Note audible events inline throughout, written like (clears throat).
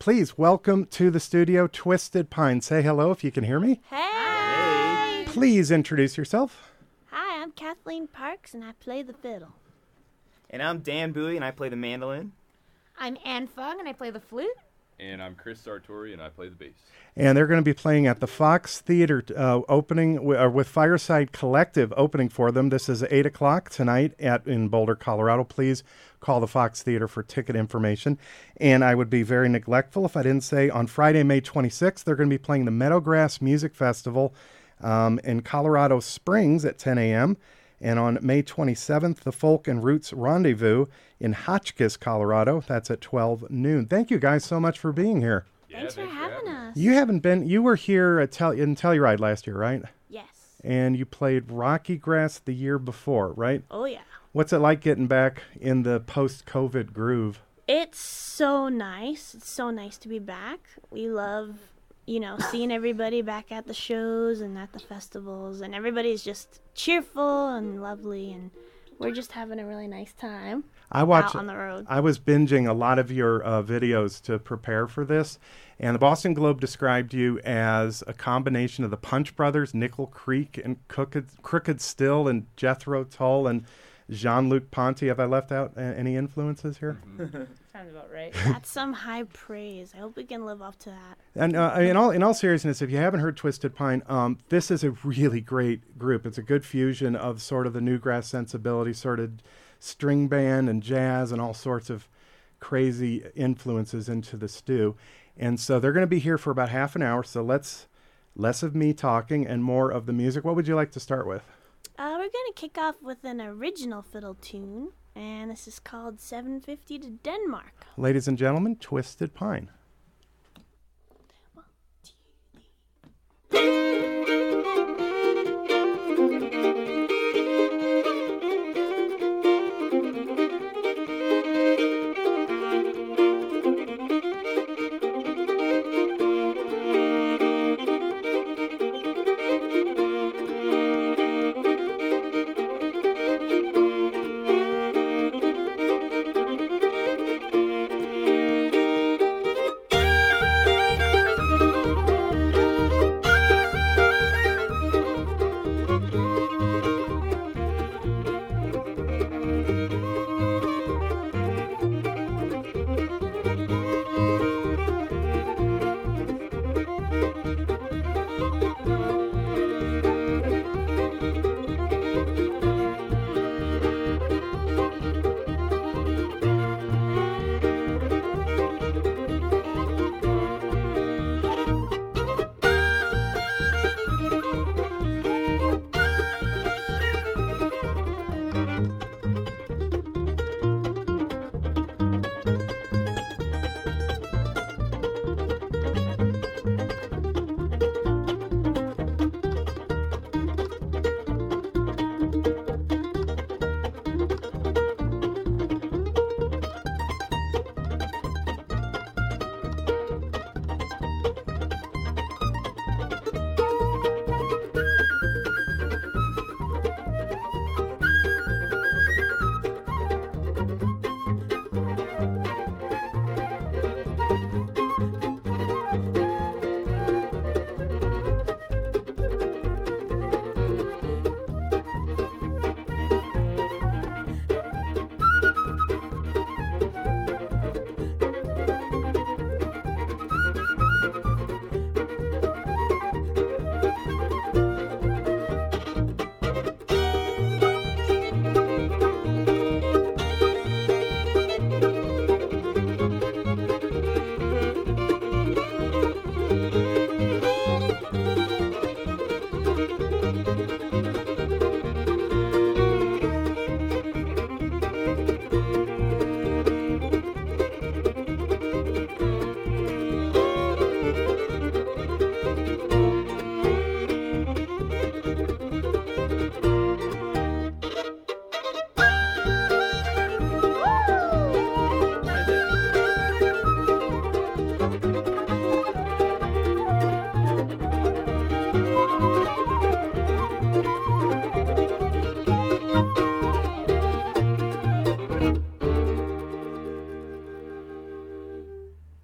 please welcome to the studio Twisted Pine. Say hello if you can hear me. Hey! Please introduce yourself. Hi, I'm Kathleen Parks and I play the fiddle. And I'm Dan Bui, and I play the mandolin. I'm Anh Phung and I play the flute. And I'm Chris Sartori, and I play the bass. And they're going to be playing at the Fox Theater uh, opening w- uh, with Fireside Collective opening for them. This is 8 o'clock tonight at in Boulder, Colorado. Please call the Fox Theater for ticket information. And I would be very neglectful if I didn't say on Friday, May 26th, they're going to be playing the Meadowgrass Music Festival um, in Colorado Springs at 10 a.m. And on May 27th, the Folk and Roots Rendezvous in Hotchkiss, Colorado. That's at 12 noon. Thank you guys so much for being here. Yeah, Thanks for having us. You haven't been, you were here at Tel- in Telluride last year, right? Yes. And you played Rocky Grass the year before, right? Oh, yeah. What's it like getting back in the post COVID groove? It's so nice. It's so nice to be back. We love, you know, seeing everybody back at the shows and at the festivals, and everybody's just cheerful and lovely, and we're just having a really nice time I watched. out on the road. I was binging a lot of your uh, videos to prepare for this, and the Boston Globe described you as a combination of the Punch Brothers, Nickel Creek, and Crooked, Crooked Still, and Jethro Tull, and Jean-Luc Ponty. Have I left out uh, any influences here? (laughs) Sounds about right. That's some high praise. I hope we can live up to that. And uh, in all in all seriousness, if you haven't heard Twisted Pine, um, this is a really great group. It's a good fusion of sort of the newgrass sensibility, sort of string band and jazz, and all sorts of crazy influences into the stew. And so they're going to be here for about half an hour. So let's less of me talking and more of the music. What would you like to start with? Uh, we're gonna kick off with an original fiddle tune, and this is called 750 to Denmark. Ladies and gentlemen, Twisted Pine.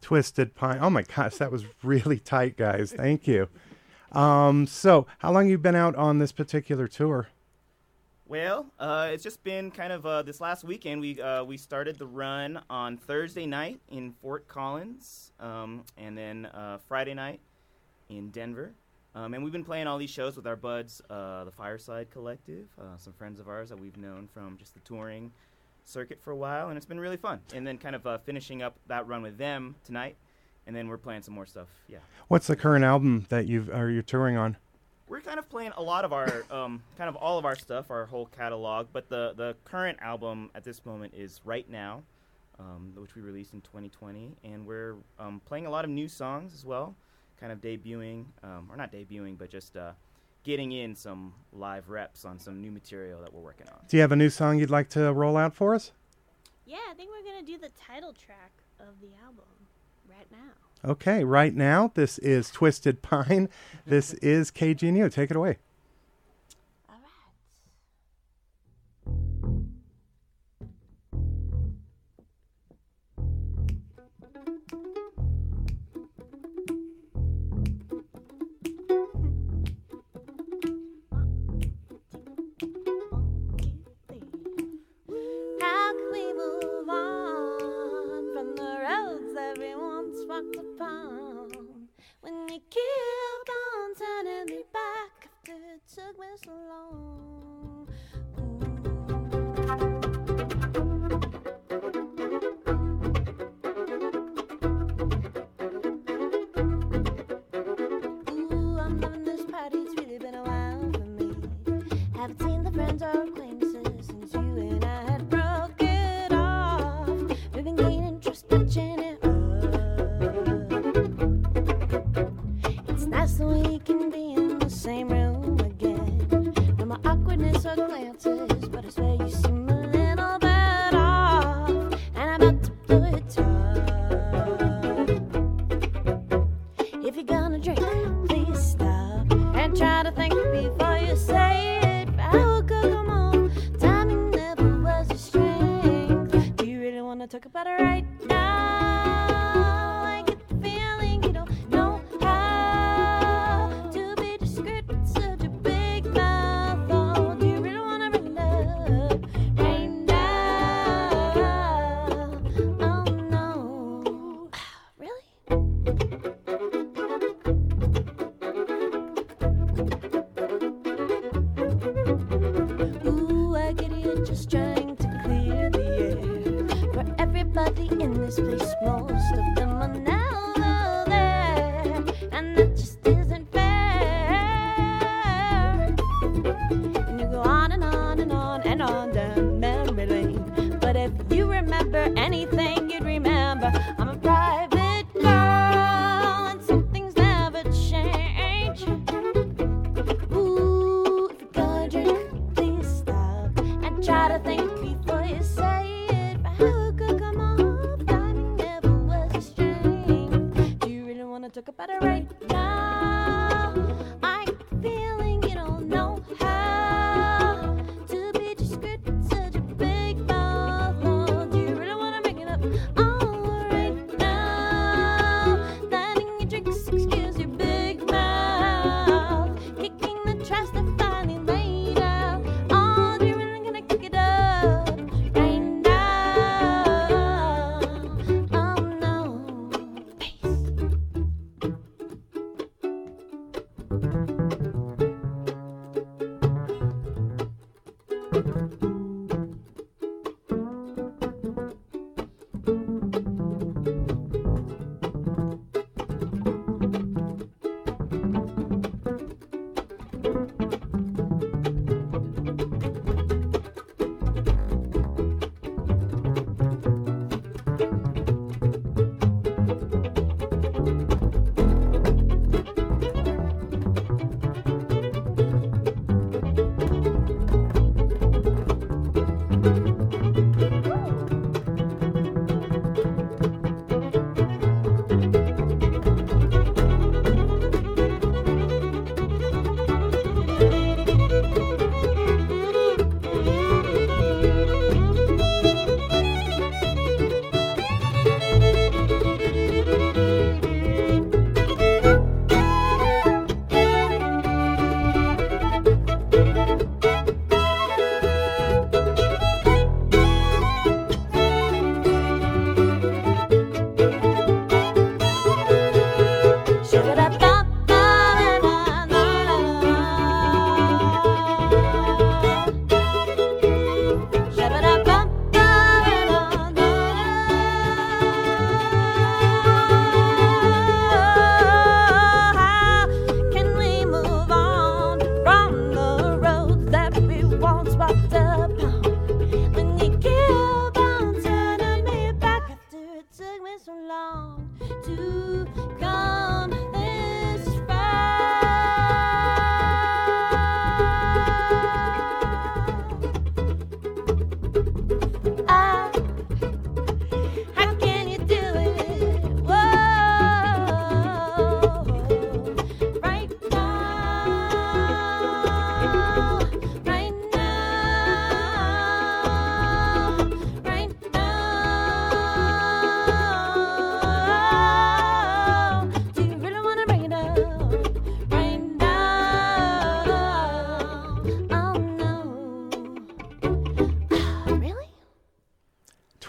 Twisted Pine. Oh my gosh, that was really tight, guys. Thank you. Um, so, how long you been out on this particular tour? Well, uh, it's just been kind of uh, this last weekend. We uh, we started the run on Thursday night in Fort Collins, um, and then uh, Friday night in Denver. Um, and we've been playing all these shows with our buds, uh, the Fireside Collective, uh, some friends of ours that we've known from just the touring circuit for a while, and it's been really fun. And then kind of uh, finishing up that run with them tonight, and then we're playing some more stuff. Yeah, What's the current album that you've are you touring on? we're kind of playing a lot of our, (laughs) um, kind of all of our stuff, our whole catalog. But the the current album at this moment is Right Now, um, which we released in 2020, and we're um, playing a lot of new songs as well, kind of debuting, um, or not debuting, but just uh, getting in some live reps on some new material that we're working on. Do you have a new song you'd like to roll out for us? Yeah, I think we're gonna do the title track of the album right now. Okay, right now this is Twisted Pine. (laughs) This is KGNU. Take it away. And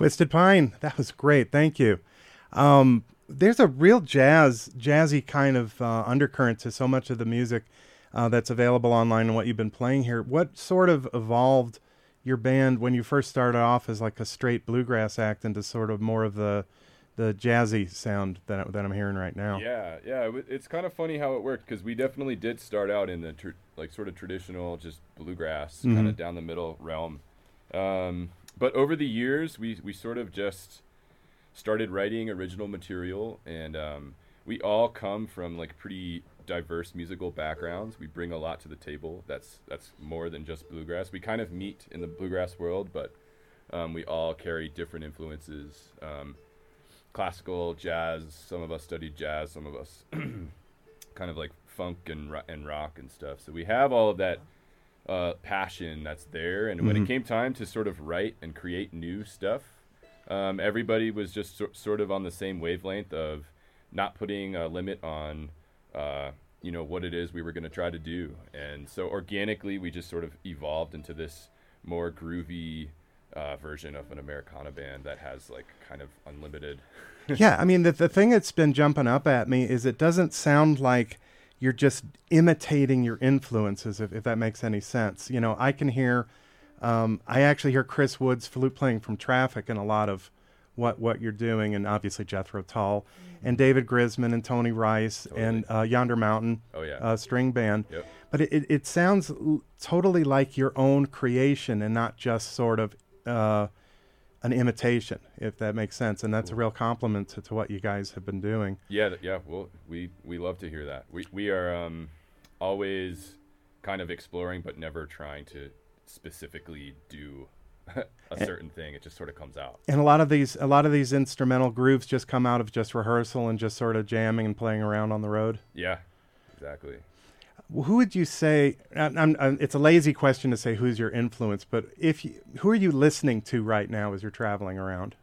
Twisted Pine. That was great. Thank you. Um, there's a real jazz, jazzy kind of uh, undercurrent to so much of the music uh, that's available online and what you've been playing here. What sort of evolved your band when you first started off as like a straight bluegrass act into sort of more of the the jazzy sound that, that I'm hearing right now? Yeah, yeah. it It's kind of funny how it worked because we definitely did start out in the tr- like sort of traditional, just bluegrass, kind Mhm. of down the middle realm. Um, but over the years, we we sort of just started writing original material, and um, we all come from like pretty diverse musical backgrounds. We bring a lot to the table. That's that's more than just bluegrass. We kind of meet in the bluegrass world, but um, we all carry different influences. Um, classical, jazz. Some of us studied jazz. Some of us (clears throat) kind of like funk and and rock and stuff. So we have all of that uh, passion that's there. And when Mhm. it came time to sort of write and create new stuff, um, everybody was just so- sort of on the same wavelength of not putting a limit on. Uh, you know what it is we were going to try to do, and so organically we just sort of evolved into this more groovy uh, version of an Americana band that has like kind of unlimited (laughs) yeah, I mean the the thing that's been jumping up at me is it doesn't sound like you're just imitating your influences, if, if that makes any sense. You know, I can hear, um, I actually hear Chris Wood's flute playing from Traffic in a lot of what what you're doing, and obviously Jethro Tull, and David Grisman and Tony Rice and uh, Yonder Mountain Oh yeah. uh, string band. Yep. But it, it, it sounds l- totally like your own creation and not just sort of uh, an imitation, if that makes sense. And that's a real compliment to, to what you guys have been doing. Yeah, yeah. Well, we we love to hear that. We we are um, always kind of exploring, but never trying to specifically do (laughs) a certain thing. It just sort of comes out. And a lot of these, a lot of these instrumental grooves just come out of just rehearsal and just sort of jamming and playing around on the road. Yeah, exactly. Who would you say? I'm, I'm, I'm- it's a lazy question to say who's your influence, but if you, who are you listening to right now as you're traveling around?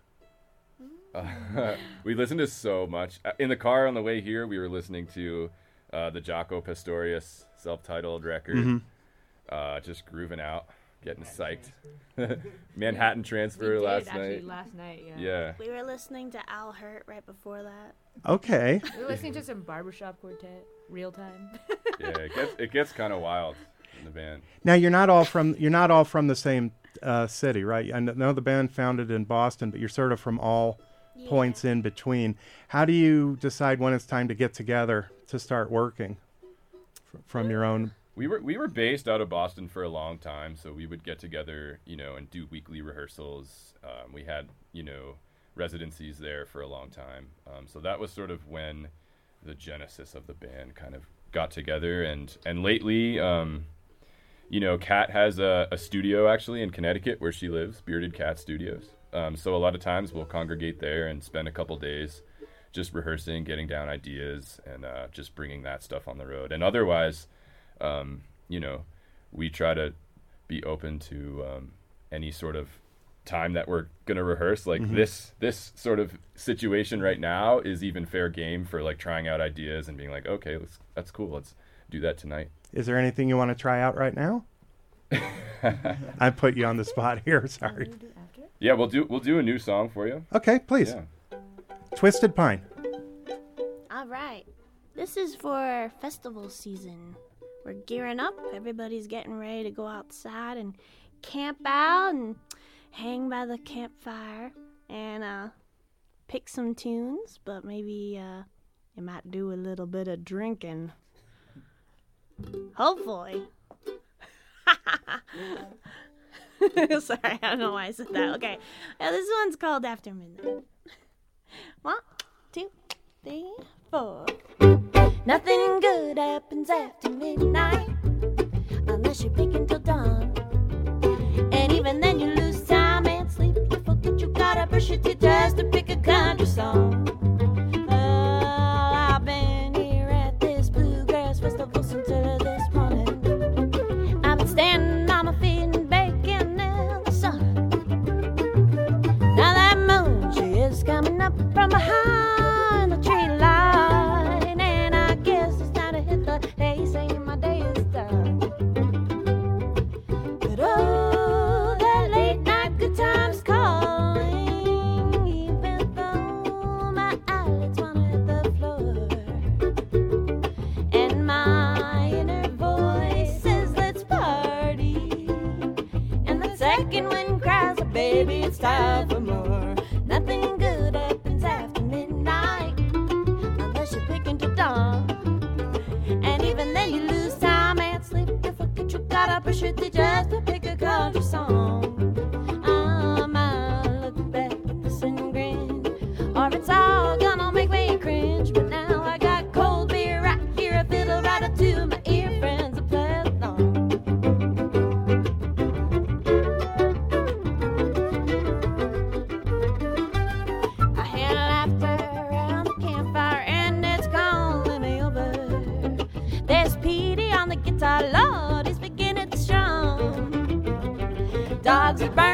Uh, (laughs) we listen to so much. Uh, In the car on the way here, we were listening to uh, the Jaco Pastorius self-titled record. Mhm. Uh, just grooving out, getting psyched. (laughs) Manhattan We Transfer did, last actually, night. Last night, yeah. Yeah. We were listening to Al Hirt right before that. Okay. We were listening to some barbershop quartet, real time. (laughs) yeah, it gets it gets kind of wild in the band. Now you're not all from you're not all from the same uh, city, right? I know the band founded in Boston, but you're sort of from all Yeah. points in between. How do you decide when it's time to get together to start working f- from your own? We were we were based out of Boston for a long time, so we would get together, you know, and do weekly rehearsals. Um, we had, you know, residencies there for a long time. Um, so that was sort of when the genesis of the band kind of got together. And and lately, um, you know, Kat has a, a studio actually in Connecticut where she lives, Bearded Cat Studios. Um, so a lot of times we'll congregate there and spend a couple days just rehearsing, getting down ideas, and uh, just bringing that stuff on the road. And otherwise, um, you know, we try to be open to um, any sort of time that we're gonna rehearse. Like mm-hmm. this, this sort of situation right now is even fair game for like trying out ideas and being like, okay, let's, that's cool. Let's do that tonight. Is there anything you want to try out right now? (laughs) I put you on the spot here. (laughs) Sorry. Yeah, we'll do we'll do a new song for you. Okay, please. Yeah. Twisted Pine. All right. This is for festival season. We're gearing up. Everybody's getting ready to go outside and camp out and hang by the campfire and uh, pick some tunes, but maybe uh, you might do a little bit of drinking. Hopefully. (laughs) Sorry, I don't know why I said that. Okay, now this one's called After Midnight. One, two, three, four. Nothing good happens after midnight unless you're picking till dawn, and even then you lose she teaches to pick a country song. Mr.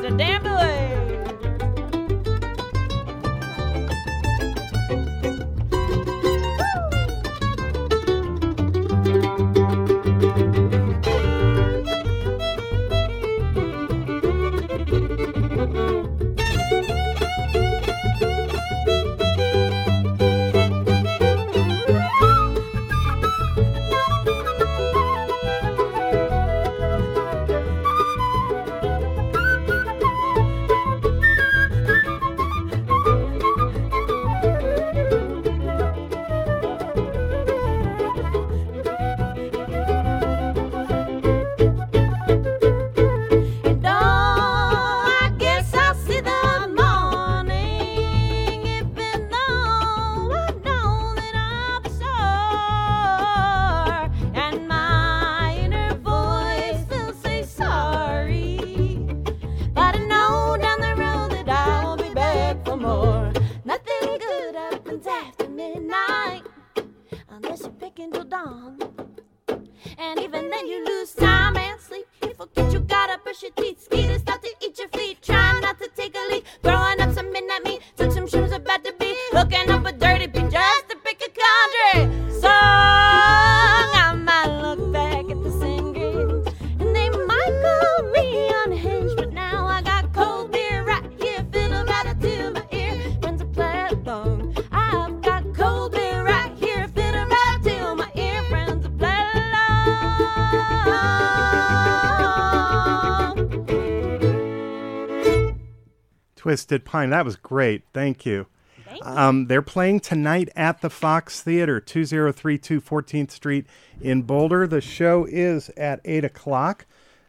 the damn Twisted Pine. That was great. Thank you. Thank you. Um, they're playing tonight at the Fox Theater, 2032 14th Street in Boulder. The show is at 8 o'clock.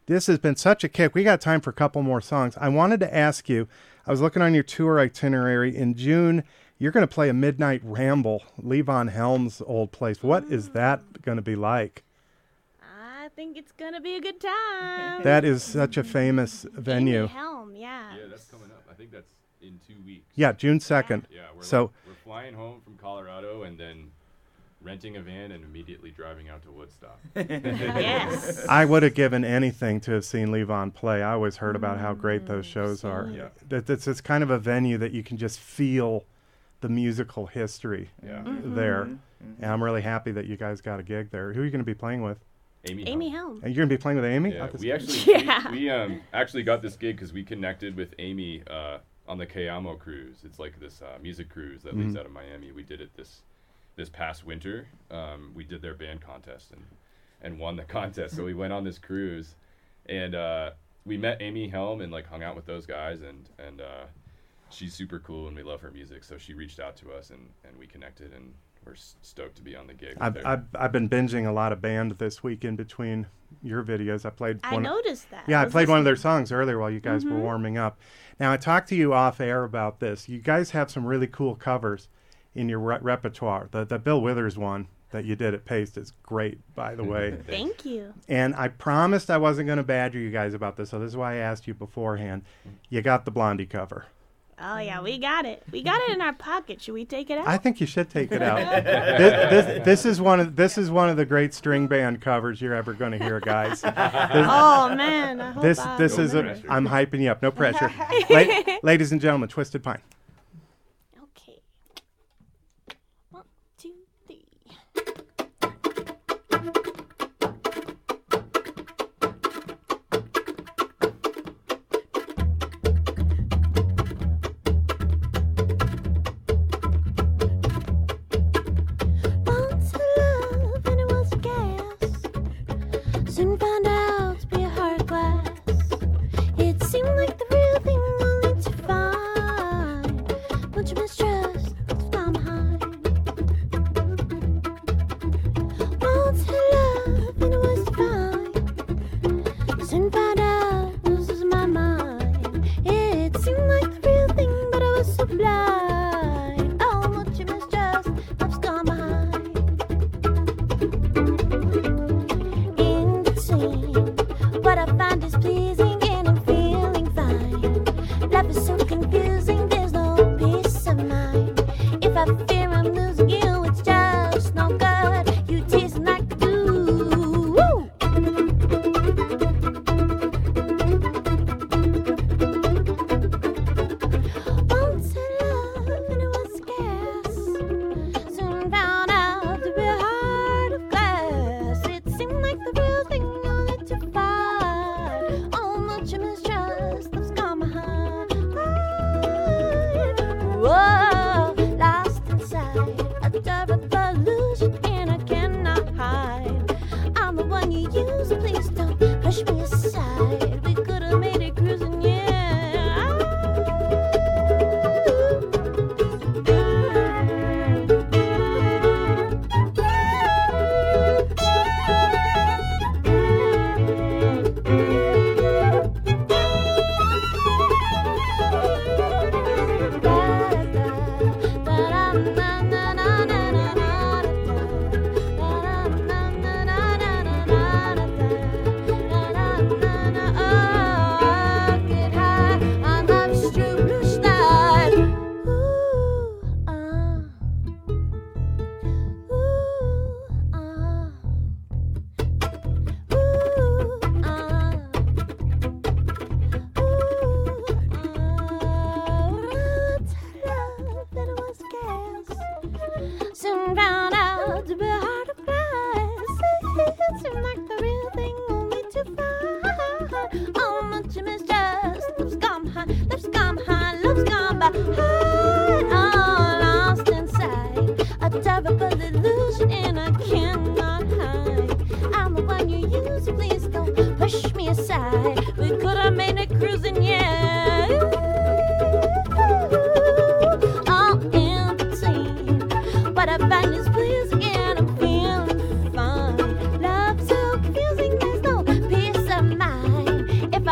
This has been such a kick. We got time for a couple more songs. I wanted to ask you I was looking on your tour itinerary in June. You're going to play a midnight ramble, Levon Helm's old place. What is mm. that going to be like? I think it's going to be a good time. that is such a famous venue. Helm, yeah. Yeah, that's coming think that's in two weeks. Yeah, June second. Yeah, we're so like, we're flying home from Colorado and then renting a van and immediately driving out to Woodstock. (laughs) yes. I would have given anything to have seen Levon play. I always heard about how great mm, those shows are. Yeah. That it's, it's kind of a venue that you can just feel the musical history yeah. mm-hmm. there. Mm-hmm. And I'm really happy that you guys got a gig there. Who are you going to be playing with? Amy. Amy Helm. Helm. Are you going to be playing with Amy? Yeah, this- we actually (laughs) Yeah. we, we um actually got this gig because we connected with Amy uh, on the Cayamo cruise. It's like this uh, music cruise that leaves out of Miami. We did it this this past winter. Um, we did their band contest and and won the (laughs) contest. so we went on this cruise, and uh, we met Amy Helm and like hung out with those guys and and uh, she's super cool and we love her music. So she reached out to us and and we connected and we're stoked to be on the gig. I've. I've, I've been binging a lot of band this week in between your videos. I played I one. of- noticed that. Yeah, I was played one of their songs earlier while you guys were mm-hmm. warming up. Now, I talked to you off air about this. You guys have some really cool covers in your re- repertoire. The, the Bill Withers one that you did at Paste is great, by the way. (laughs) Thank you. and I promised I wasn't going to badger you guys about this, so this is why I asked you beforehand. Mm. You got the Blondie cover. Oh yeah, we mm. got it. We got it in our pocket. Should we take it out? I think you should take it out. (laughs) this, this, this is one of this is one of the great string band covers you're ever going to hear, guys. (laughs) This, oh man, I hope this I this No is a, pressure. I'm hyping you up. No pressure. (laughs) La- ladies and gentlemen, Twisted Pine.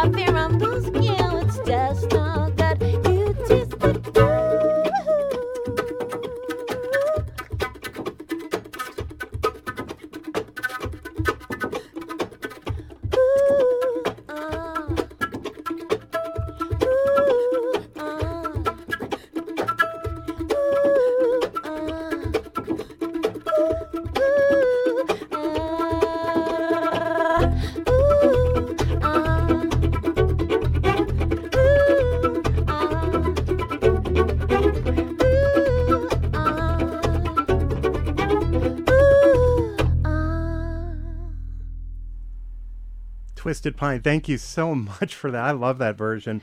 Mind. Twisted Pine. Thank you so (laughs) much for that. I love that version.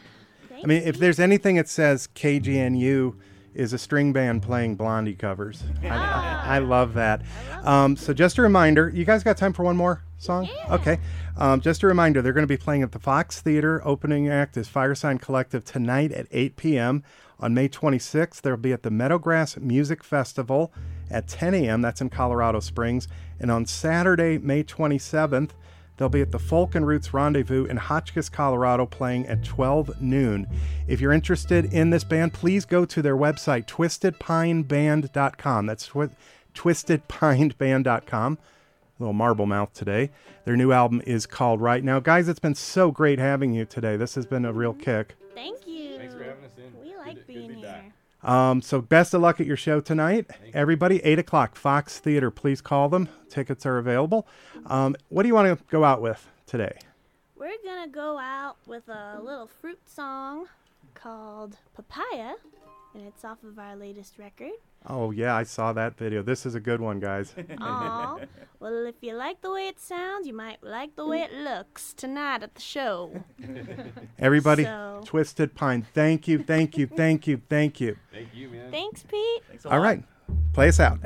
Thanks, I mean, if there's anything that says KGNU is a string band playing Blondie covers, (laughs) I, I love that. Um, so just a reminder, you guys got time for one more song? Okay. Um, just a reminder, they're going to be playing at the Fox Theater. Opening act is Fireside Collective tonight at 8 p.m. On May 26th, they'll be at the Meadowgrass Music Festival at 10 a.m. That's in Colorado Springs. And on Saturday, May 27th, They'll be at the Folk and Roots Rendezvous in Hotchkiss, Colorado, playing at 12 noon. If you're interested in this band, please go to their website, twistedpineband.com. That's twi- twistedpineband.com. A little marble mouth today. Their new album is called Right Now. Guys, it's been so great having you today. This has been a real kick. Thank you. Thanks for having us in. We like good being be here. back. Um, so best of luck at your show tonight, everybody. Eight o'clock, Fox Theater. Please call them. Tickets are available. Um, what do you want to go out with today? We're gonna go out with a little fruit song called Papaya, and it's off of our latest record. Oh yeah, I saw that video. This is a good one, guys. (laughs) Aw. well, if you like the way it sounds, you might like the way it looks tonight at the show. (laughs) Everybody, So- Twisted Pine. Thank you, thank you, thank you, thank you. Thank you, man. Thanks, Pete. Thanks a All lot. right, play us out.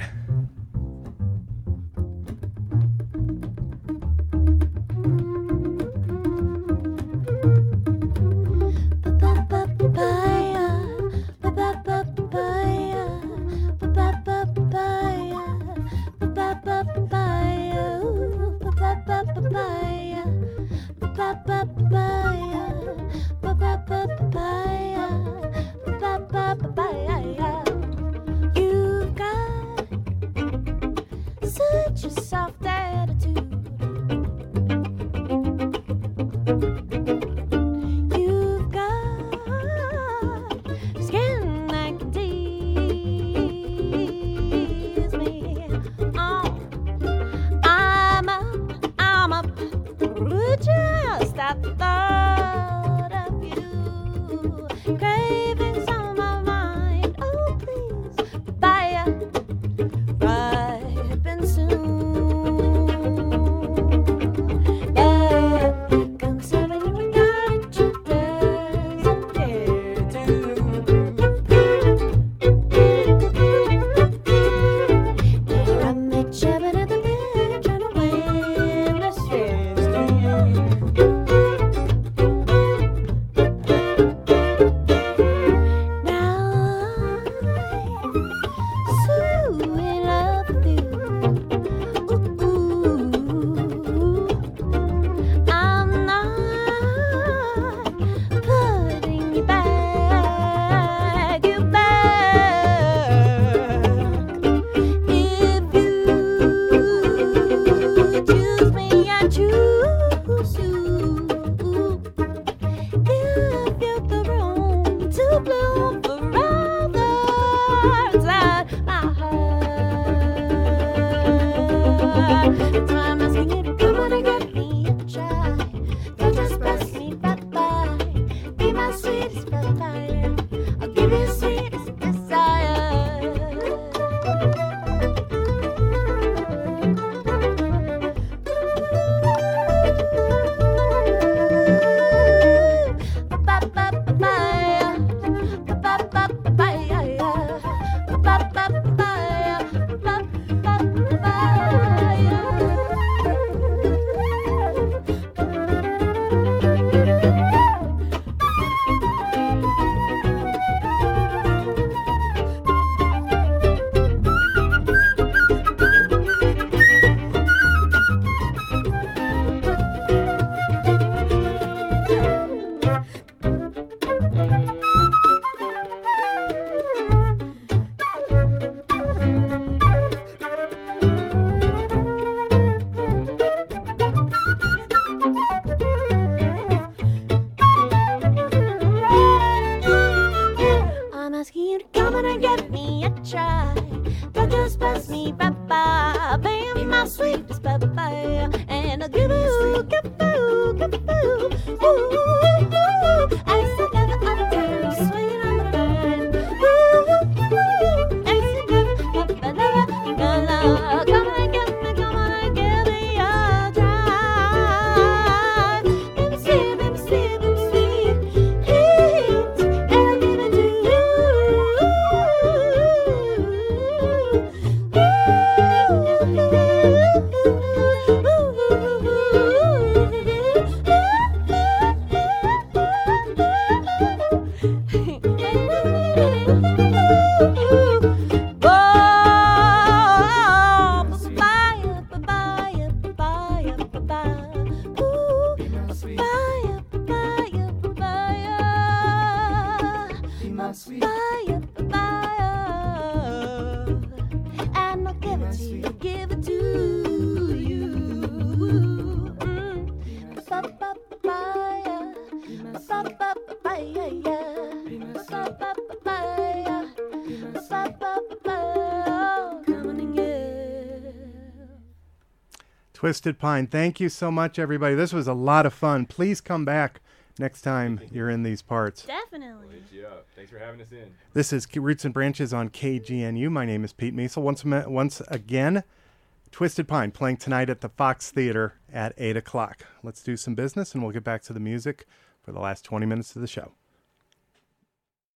Twisted Pine. Thank you so much, everybody. This was a lot of fun. Please come back next time you're in these parts. Definitely. Yeah. Thanks for having us in. This is Roots and Branches on KGNU. My name is Pete Meisel. Once, once again, Twisted Pine playing tonight at the Fox Theater at 8 o'clock. Let's do some business and we'll get back to the music for the last 20 minutes of the show.